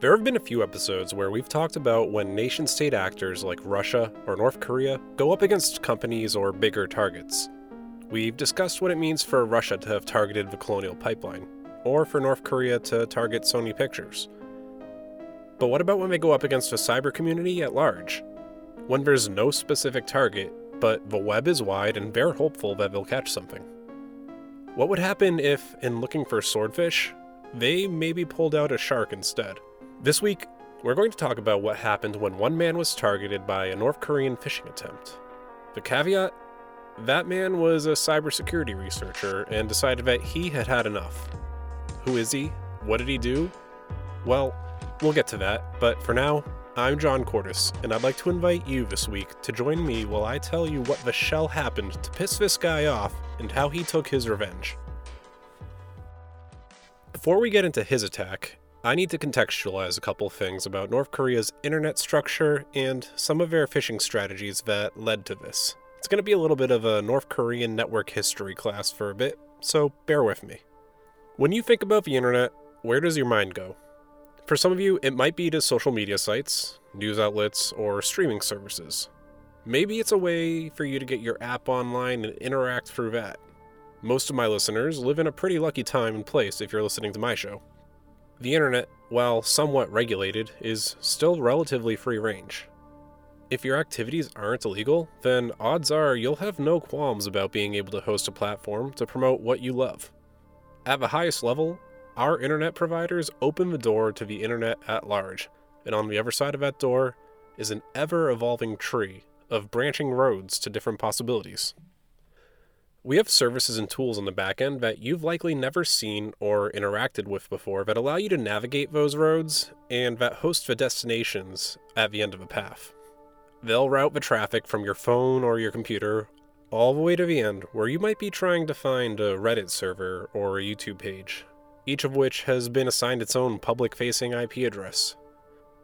There have been a few episodes where we've talked about when nation state actors like Russia or North Korea go up against companies or bigger targets. We've discussed what it means for Russia to have targeted the Colonial Pipeline, or for North Korea to target Sony Pictures. But what about when they go up against the cyber community at large? When there's no specific target, but the web is wide and they're hopeful that they'll catch something. What would happen if, in looking for swordfish, they maybe pulled out a shark instead? This week, we're going to talk about what happened when one man was targeted by a North Korean phishing attempt. The caveat that man was a cybersecurity researcher and decided that he had had enough. Who is he? What did he do? Well, we'll get to that, but for now, I'm John Cordes, and I'd like to invite you this week to join me while I tell you what the shell happened to piss this guy off and how he took his revenge. Before we get into his attack, I need to contextualize a couple things about North Korea's internet structure and some of their phishing strategies that led to this. It's going to be a little bit of a North Korean network history class for a bit, so bear with me. When you think about the internet, where does your mind go? For some of you, it might be to social media sites, news outlets, or streaming services. Maybe it's a way for you to get your app online and interact through that. Most of my listeners live in a pretty lucky time and place if you're listening to my show. The internet, while somewhat regulated, is still relatively free range. If your activities aren't illegal, then odds are you'll have no qualms about being able to host a platform to promote what you love. At the highest level, our internet providers open the door to the internet at large, and on the other side of that door is an ever evolving tree of branching roads to different possibilities. We have services and tools on the back end that you've likely never seen or interacted with before that allow you to navigate those roads and that host the destinations at the end of a path. They'll route the traffic from your phone or your computer all the way to the end where you might be trying to find a Reddit server or a YouTube page, each of which has been assigned its own public facing IP address.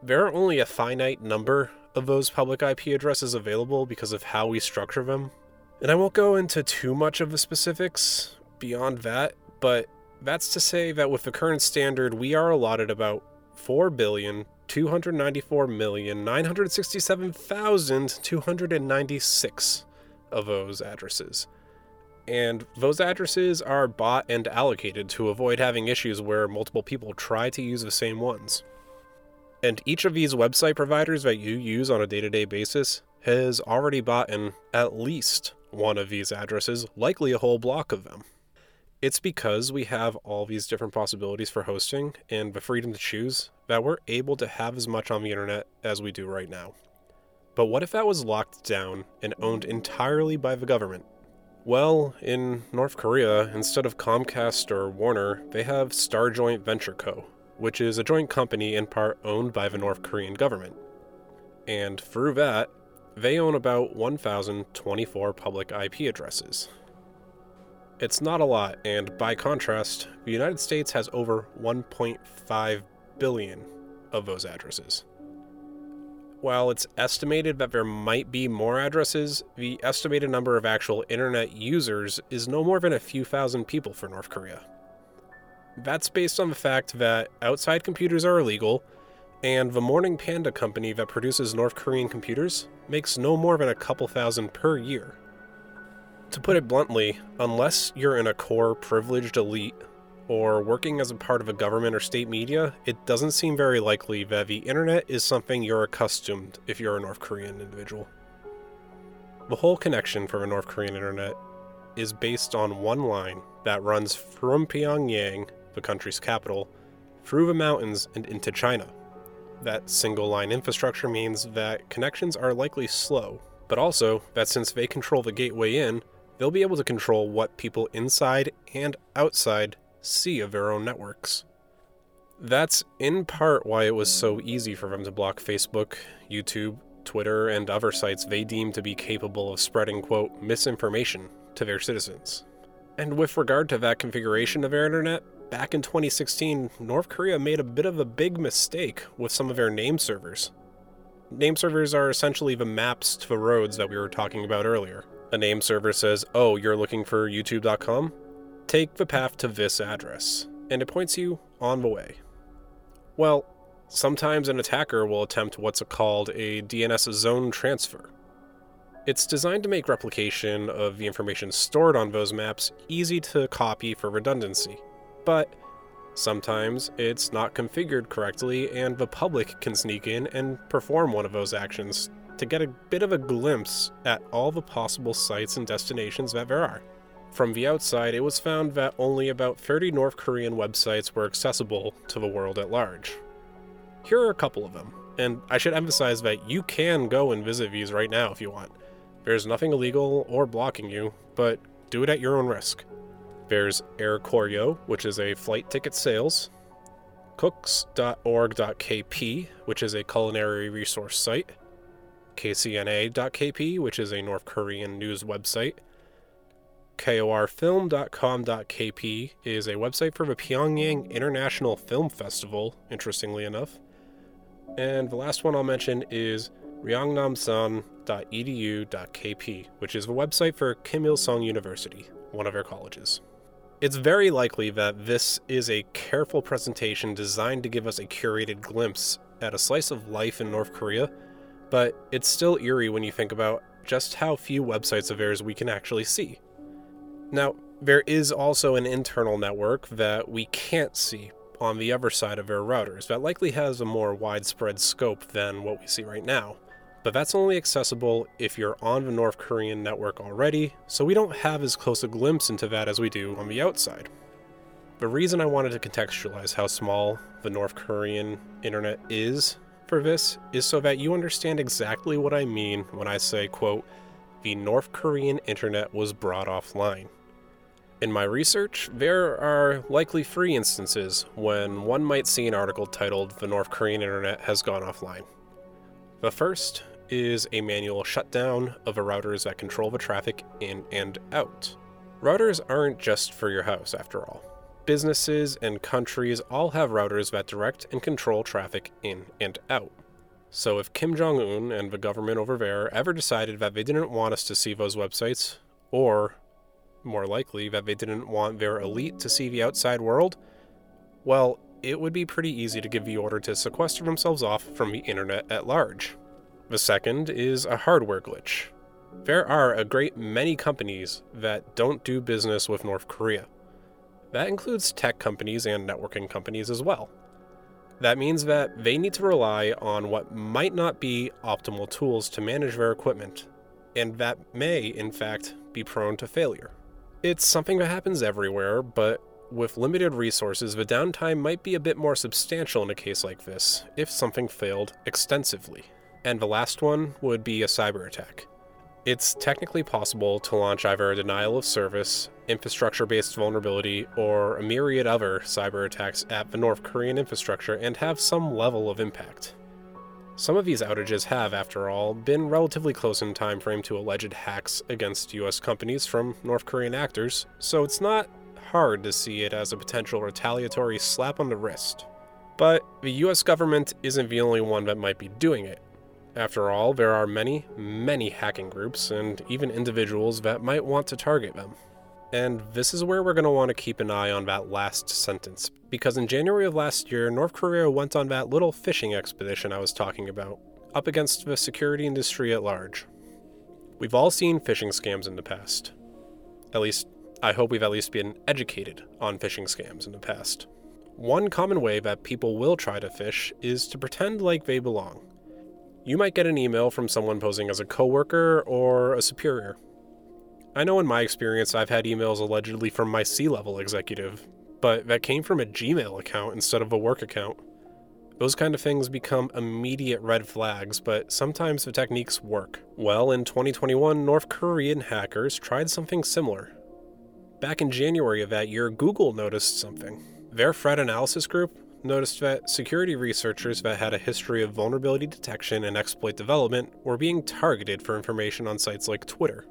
There are only a finite number of those public IP addresses available because of how we structure them, and I won't go into too much of the specifics beyond that, but that's to say that with the current standard, we are allotted about 4,294,967,296 of those addresses. And those addresses are bought and allocated to avoid having issues where multiple people try to use the same ones. And each of these website providers that you use on a day to day basis has already bought in at least one of these addresses, likely a whole block of them. It's because we have all these different possibilities for hosting and the freedom to choose that we're able to have as much on the internet as we do right now. But what if that was locked down and owned entirely by the government? Well, in North Korea, instead of Comcast or Warner, they have Star Joint Venture Co., which is a joint company in part owned by the North Korean government. And through that, they own about 1,024 public IP addresses. It's not a lot, and by contrast, the United States has over 1.5 billion of those addresses. While it's estimated that there might be more addresses, the estimated number of actual internet users is no more than a few thousand people for North Korea. That's based on the fact that outside computers are illegal, and the Morning Panda company that produces North Korean computers makes no more than a couple thousand per year. To put it bluntly, unless you're in a core privileged elite or working as a part of a government or state media, it doesn't seem very likely that the internet is something you're accustomed if you're a North Korean individual. The whole connection for a North Korean internet is based on one line that runs from Pyongyang, the country's capital, through the mountains and into China. That single line infrastructure means that connections are likely slow, but also that since they control the gateway in, they'll be able to control what people inside and outside see of their own networks. That's in part why it was so easy for them to block Facebook, YouTube, Twitter, and other sites they deem to be capable of spreading, quote, misinformation to their citizens. And with regard to that configuration of their internet, back in 2016, North Korea made a bit of a big mistake with some of their name servers. Name servers are essentially the maps to the roads that we were talking about earlier. A name server says, Oh, you're looking for youtube.com? Take the path to this address, and it points you on the way. Well, Sometimes an attacker will attempt what's called a DNS zone transfer. It's designed to make replication of the information stored on those maps easy to copy for redundancy. But sometimes it's not configured correctly, and the public can sneak in and perform one of those actions to get a bit of a glimpse at all the possible sites and destinations that there are. From the outside, it was found that only about 30 North Korean websites were accessible to the world at large. Here are a couple of them, and I should emphasize that you can go and visit these right now if you want. There's nothing illegal or blocking you, but do it at your own risk. There's Air Koryo, which is a flight ticket sales, cooks.org.kp, which is a culinary resource site, kcna.kp, which is a North Korean news website. KORfilm.com.kp is a website for the Pyongyang International Film Festival, interestingly enough. And the last one I'll mention is ryongnamsan.edu.kp, which is the website for Kim Il sung University, one of our colleges. It's very likely that this is a careful presentation designed to give us a curated glimpse at a slice of life in North Korea but it's still eerie when you think about just how few websites of theirs we can actually see. Now, there is also an internal network that we can't see on the other side of their routers that likely has a more widespread scope than what we see right now. But that's only accessible if you're on the North Korean network already, so we don't have as close a glimpse into that as we do on the outside. The reason I wanted to contextualize how small the North Korean internet is for this is so that you understand exactly what I mean when I say, quote, the North Korean internet was brought offline. In my research, there are likely three instances when one might see an article titled The North Korean Internet Has Gone Offline. The first is a manual shutdown of the routers that control the traffic in and out. Routers aren't just for your house, after all businesses and countries all have routers that direct and control traffic in and out. So if Kim Jong un and the government over there ever decided that they didn't want us to see those websites, or more likely, that they didn't want their elite to see the outside world, well, it would be pretty easy to give the order to sequester themselves off from the internet at large. The second is a hardware glitch. There are a great many companies that don't do business with North Korea. That includes tech companies and networking companies as well. That means that they need to rely on what might not be optimal tools to manage their equipment, and that may, in fact, be prone to failure. It's something that happens everywhere, but with limited resources, the downtime might be a bit more substantial in a case like this, if something failed extensively. And the last one would be a cyber attack. It's technically possible to launch either a denial of service, infrastructure based vulnerability, or a myriad other cyber attacks at the North Korean infrastructure and have some level of impact. Some of these outages have, after all, been relatively close in time frame to alleged hacks against US companies from North Korean actors, so it's not hard to see it as a potential retaliatory slap on the wrist. But the US government isn't the only one that might be doing it. After all, there are many, many hacking groups and even individuals that might want to target them. And this is where we're going to want to keep an eye on that last sentence, because in January of last year, North Korea went on that little fishing expedition I was talking about, up against the security industry at large. We've all seen phishing scams in the past. At least, I hope we've at least been educated on phishing scams in the past. One common way that people will try to fish is to pretend like they belong you might get an email from someone posing as a coworker or a superior. I know in my experience I've had emails allegedly from my C level executive, but that came from a Gmail account instead of a work account. Those kind of things become immediate red flags, but sometimes the techniques work. Well, in 2021, North Korean hackers tried something similar. Back in January of that year, Google noticed something. Their threat analysis group noticed that security researchers that had a history of vulnerability detection and exploit development were being targeted for information on sites like Twitter.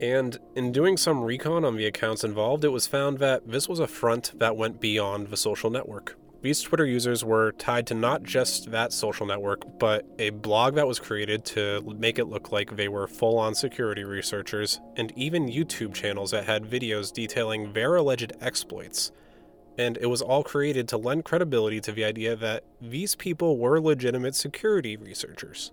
And in doing some recon on the accounts involved, it was found that this was a front that went beyond the social network. These Twitter users were tied to not just that social network, but a blog that was created to make it look like they were full on security researchers, and even YouTube channels that had videos detailing their alleged exploits and it was all created to lend credibility to the idea that these people were legitimate security researchers.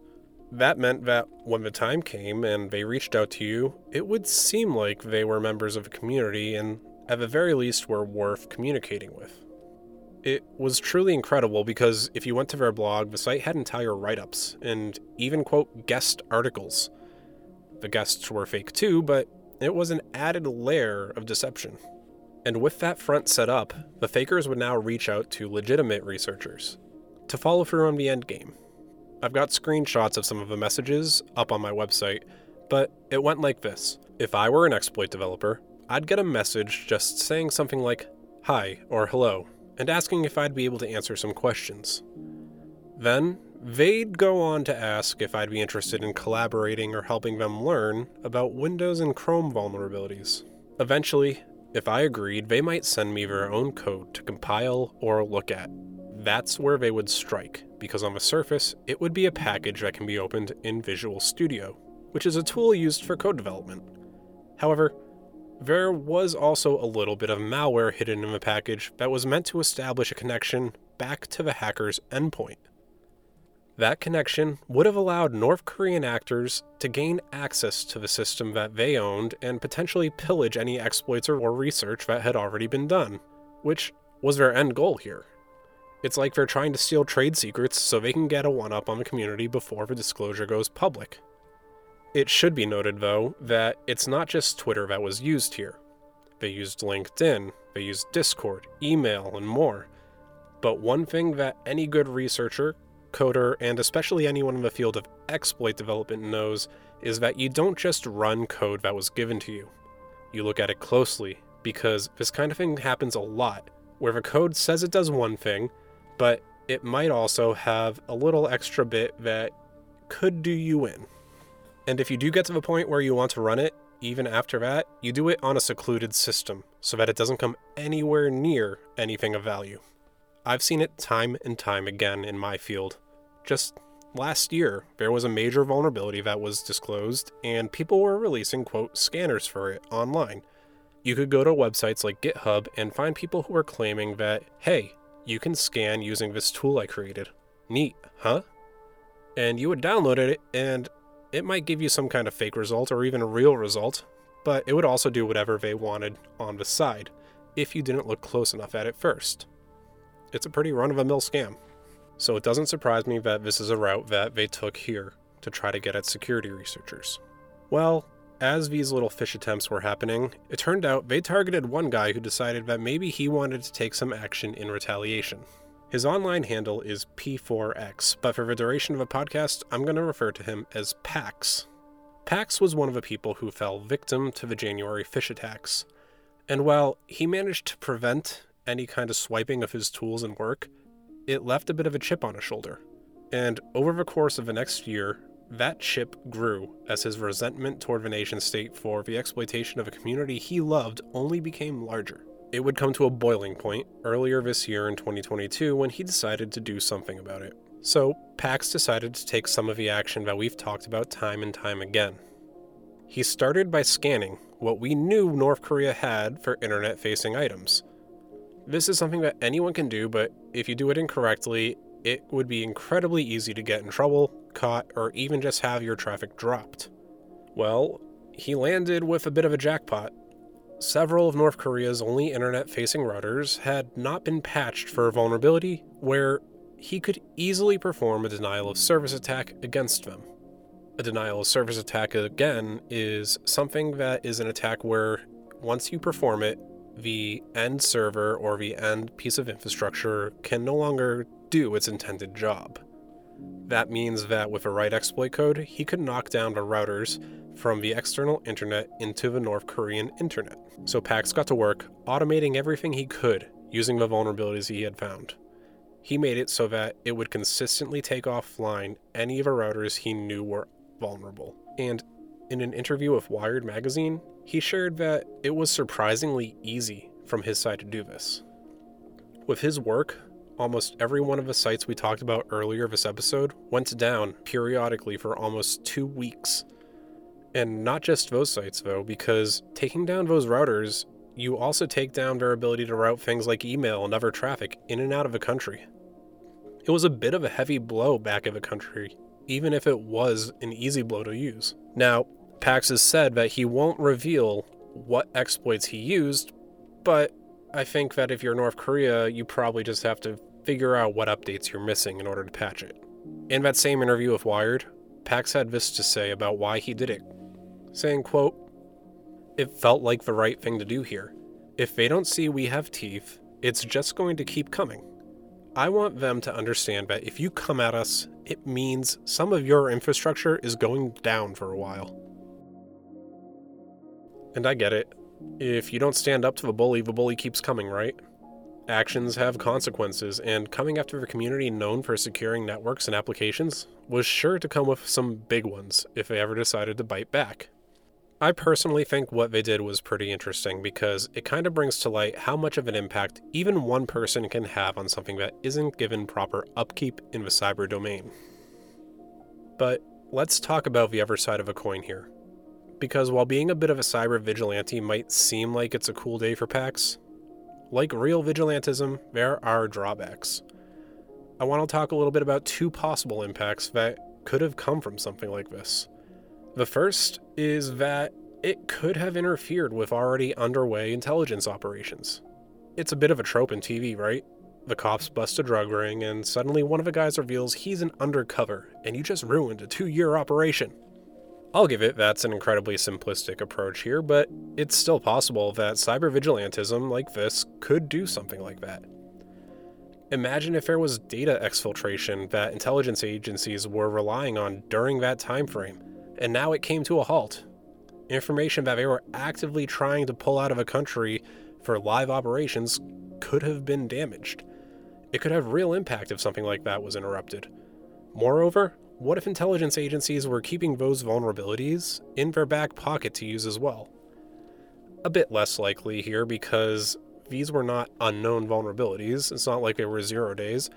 That meant that when the time came and they reached out to you, it would seem like they were members of a community and, at the very least, were worth communicating with. It was truly incredible because if you went to their blog, the site had entire write ups and even, quote, guest articles. The guests were fake too, but it was an added layer of deception. And with that front set up, the fakers would now reach out to legitimate researchers to follow through on the endgame. I've got screenshots of some of the messages up on my website, but it went like this. If I were an exploit developer, I'd get a message just saying something like, hi or hello, and asking if I'd be able to answer some questions. Then, they'd go on to ask if I'd be interested in collaborating or helping them learn about Windows and Chrome vulnerabilities. Eventually, if I agreed, they might send me their own code to compile or look at. That's where they would strike, because on the surface, it would be a package that can be opened in Visual Studio, which is a tool used for code development. However, there was also a little bit of malware hidden in the package that was meant to establish a connection back to the hacker's endpoint. That connection would have allowed North Korean actors to gain access to the system that they owned and potentially pillage any exploits or research that had already been done, which was their end goal here. It's like they're trying to steal trade secrets so they can get a one up on the community before the disclosure goes public. It should be noted, though, that it's not just Twitter that was used here. They used LinkedIn, they used Discord, email, and more. But one thing that any good researcher coder, and especially anyone in the field of exploit development knows is that you don't just run code that was given to you. You look at it closely, because this kind of thing happens a lot, where the code says it does one thing, but it might also have a little extra bit that could do you in. And if you do get to the point where you want to run it, even after that, you do it on a secluded system so that it doesn't come anywhere near anything of value. I've seen it time and time again in my field, just last year, there was a major vulnerability that was disclosed, and people were releasing, quote, scanners for it online. You could go to websites like GitHub and find people who were claiming that, hey, you can scan using this tool I created. Neat, huh? And you would download it, and it might give you some kind of fake result or even a real result, but it would also do whatever they wanted on the side if you didn't look close enough at it first. It's a pretty run of the mill scam. So it doesn't surprise me that this is a route that they took here to try to get at security researchers. Well, as these little phish attempts were happening, it turned out they targeted one guy who decided that maybe he wanted to take some action in retaliation. His online handle is P4X, but for the duration of the podcast, I'm going to refer to him as Pax. Pax was one of the people who fell victim to the January phish attacks. And while he managed to prevent any kind of swiping of his tools and work, it left a bit of a chip on his shoulder. And over the course of the next year, that chip grew as his resentment toward the nation state for the exploitation of a community he loved only became larger. It would come to a boiling point earlier this year in 2022 when he decided to do something about it. So, Pax decided to take some of the action that we've talked about time and time again. He started by scanning what we knew North Korea had for internet facing items this is something that anyone can do, but if you do it incorrectly, it would be incredibly easy to get in trouble, caught, or even just have your traffic dropped. Well, he landed with a bit of a jackpot. Several of North Korea's only internet facing routers had not been patched for a vulnerability where he could easily perform a denial of service attack against them. A denial of service attack, again, is something that is an attack where once you perform it, the end server or the end piece of infrastructure can no longer do its intended job. That means that with a right exploit code, he could knock down the routers from the external internet into the North Korean internet. So Pax got to work automating everything he could using the vulnerabilities he had found. He made it so that it would consistently take offline any of the routers he knew were vulnerable. And in an interview with Wired magazine, he shared that it was surprisingly easy from his side to do this. With his work, almost every one of the sites we talked about earlier this episode went down periodically for almost two weeks. And not just those sites, though, because taking down those routers you also take down their ability to route things like email and other traffic in and out of a country. It was a bit of a heavy blow back of the country, even if it was an easy blow to use. Now, Pax has said that he won't reveal what exploits he used, but I think that if you're North Korea, you probably just have to figure out what updates you're missing in order to patch it. In that same interview with Wired, Pax had this to say about why he did it, saying, quote, It felt like the right thing to do here. If they don't see we have teeth, it's just going to keep coming. I want them to understand that if you come at us, it means some of your infrastructure is going down for a while. And I get it. If you don't stand up to the bully, the bully keeps coming, right? Actions have consequences, and coming after a community known for securing networks and applications was sure to come with some big ones if they ever decided to bite back. I personally think what they did was pretty interesting because it kind of brings to light how much of an impact even one person can have on something that isn't given proper upkeep in the cyber domain. But let's talk about the other side of a coin here. Because while being a bit of a cyber vigilante might seem like it's a cool day for PAX, like real vigilantism, there are drawbacks. I want to talk a little bit about two possible impacts that could have come from something like this. The first is that it could have interfered with already underway intelligence operations. It's a bit of a trope in TV, right? The cops bust a drug ring, and suddenly one of the guys reveals he's an undercover, and you just ruined a two year operation. I'll give it that's an incredibly simplistic approach here, but it's still possible that cyber vigilantism like this could do something like that. Imagine if there was data exfiltration that intelligence agencies were relying on during that time frame and now it came to a halt. Information that they were actively trying to pull out of a country for live operations could have been damaged. It could have real impact if something like that was interrupted. Moreover, what if intelligence agencies were keeping those vulnerabilities in their back pocket to use as well? A bit less likely here because these were not unknown vulnerabilities. It's not like they were zero days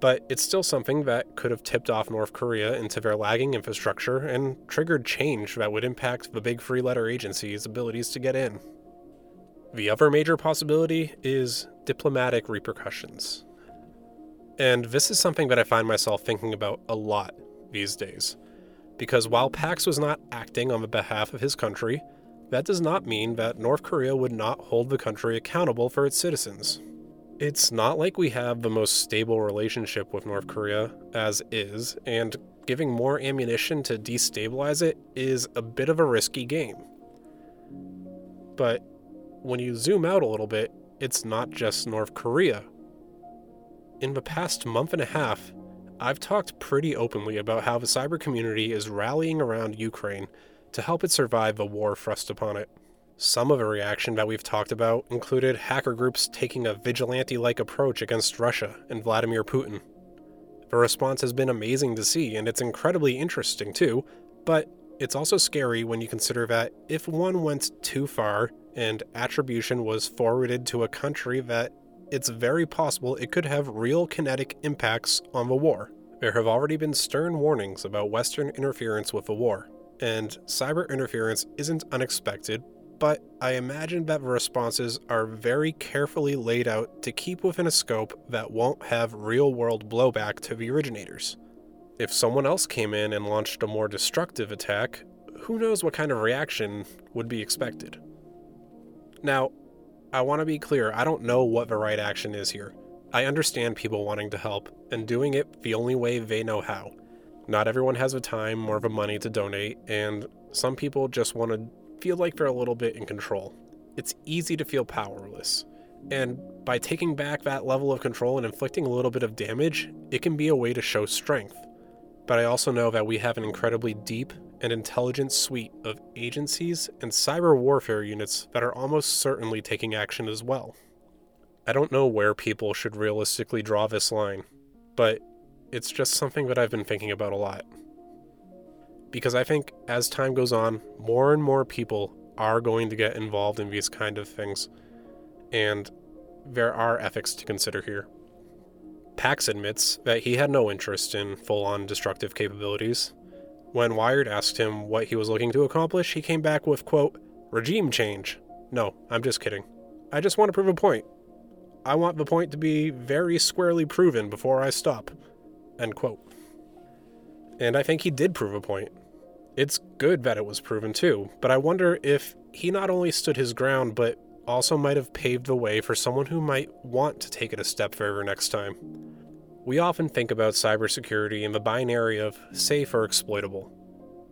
but it's still something that could have tipped off North Korea into their lagging infrastructure and triggered change that would impact the big free letter agency's abilities to get in. The other major possibility is diplomatic repercussions. And this is something that I find myself thinking about a lot these days. Because while Pax was not acting on the behalf of his country, that does not mean that North Korea would not hold the country accountable for its citizens. It's not like we have the most stable relationship with North Korea as is, and giving more ammunition to destabilize it is a bit of a risky game. But when you zoom out a little bit, it's not just North Korea. In the past month and a half, I've talked pretty openly about how the cyber community is rallying around Ukraine to help it survive the war thrust upon it. Some of the reaction that we've talked about included hacker groups taking a vigilante like approach against Russia and Vladimir Putin. The response has been amazing to see, and it's incredibly interesting too, but it's also scary when you consider that if one went too far and attribution was forwarded to a country that it's very possible it could have real kinetic impacts on the war. There have already been stern warnings about Western interference with the war, and cyber interference isn't unexpected but I imagine that the responses are very carefully laid out to keep within a scope that won't have real world blowback to the originators. If someone else came in and launched a more destructive attack, who knows what kind of reaction would be expected. Now, I want to be clear, I don't know what the right action is here. I understand people wanting to help and doing it the only way they know how. Not everyone has the time or the money to donate, and some people just want to feel like they're a little bit in control. It's easy to feel powerless. And by taking back that level of control and inflicting a little bit of damage, it can be a way to show strength. But I also know that we have an incredibly deep and intelligence suite of agencies and cyber warfare units that are almost certainly taking action as well. I don't know where people should realistically draw this line, but it's just something that I've been thinking about a lot because I think as time goes on, more and more people are going to get involved in these kind of things, and there are ethics to consider here. Pax admits that he had no interest in full on destructive capabilities. When Wired asked him what he was looking to accomplish, he came back with, quote, regime change. No, I'm just kidding. I just want to prove a point. I want the point to be very squarely proven before I stop. End quote. And I think he did prove a point. It's good that it was proven too, but I wonder if he not only stood his ground, but also might have paved the way for someone who might want to take it a step further next time. We often think about cybersecurity in the binary of safe or exploitable,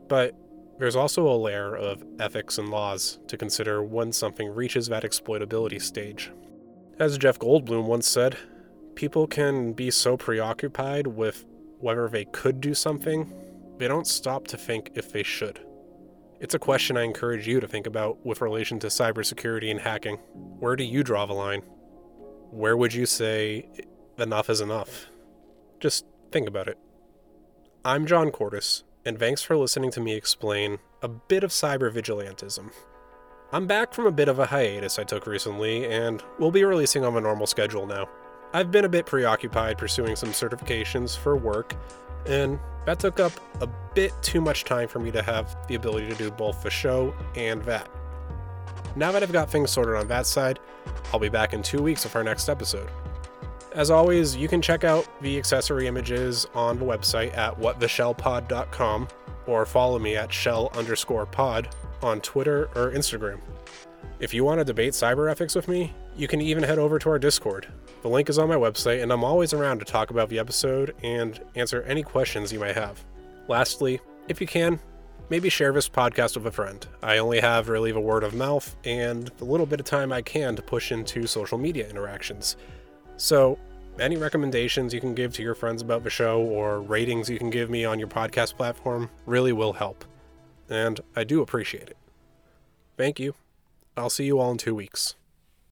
but there's also a layer of ethics and laws to consider when something reaches that exploitability stage. As Jeff Goldblum once said, people can be so preoccupied with whether they could do something, they don't stop to think if they should. It's a question I encourage you to think about with relation to cybersecurity and hacking. Where do you draw the line? Where would you say enough is enough? Just think about it. I'm John Cordes, and thanks for listening to me explain a bit of cyber vigilantism. I'm back from a bit of a hiatus I took recently, and we'll be releasing on a normal schedule now. I've been a bit preoccupied pursuing some certifications for work, and that took up a bit too much time for me to have the ability to do both the show and that. Now that I've got things sorted on that side, I'll be back in two weeks with our next episode. As always, you can check out the accessory images on the website at whattheshellpod.com or follow me at shell underscore pod on Twitter or Instagram. If you want to debate cyber ethics with me, you can even head over to our Discord. The link is on my website, and I'm always around to talk about the episode and answer any questions you might have. Lastly, if you can, maybe share this podcast with a friend. I only have really the word of mouth and the little bit of time I can to push into social media interactions. So, any recommendations you can give to your friends about the show or ratings you can give me on your podcast platform really will help. And I do appreciate it. Thank you. I'll see you all in two weeks.